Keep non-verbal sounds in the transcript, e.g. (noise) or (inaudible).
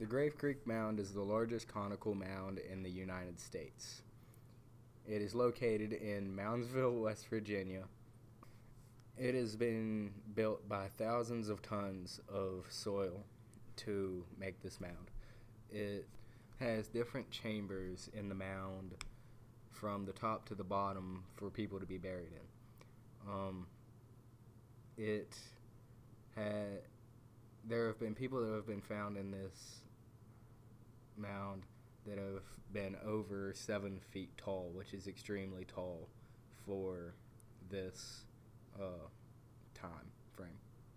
The Grave Creek Mound is the largest conical mound in the United States. It is located in Moundsville, (laughs) West Virginia. It has been built by thousands of tons of soil to make this mound. It has different chambers in the mound from the top to the bottom for people to be buried in. Um, it had there have been people that have been found in this mound that have been over seven feet tall, which is extremely tall for this uh.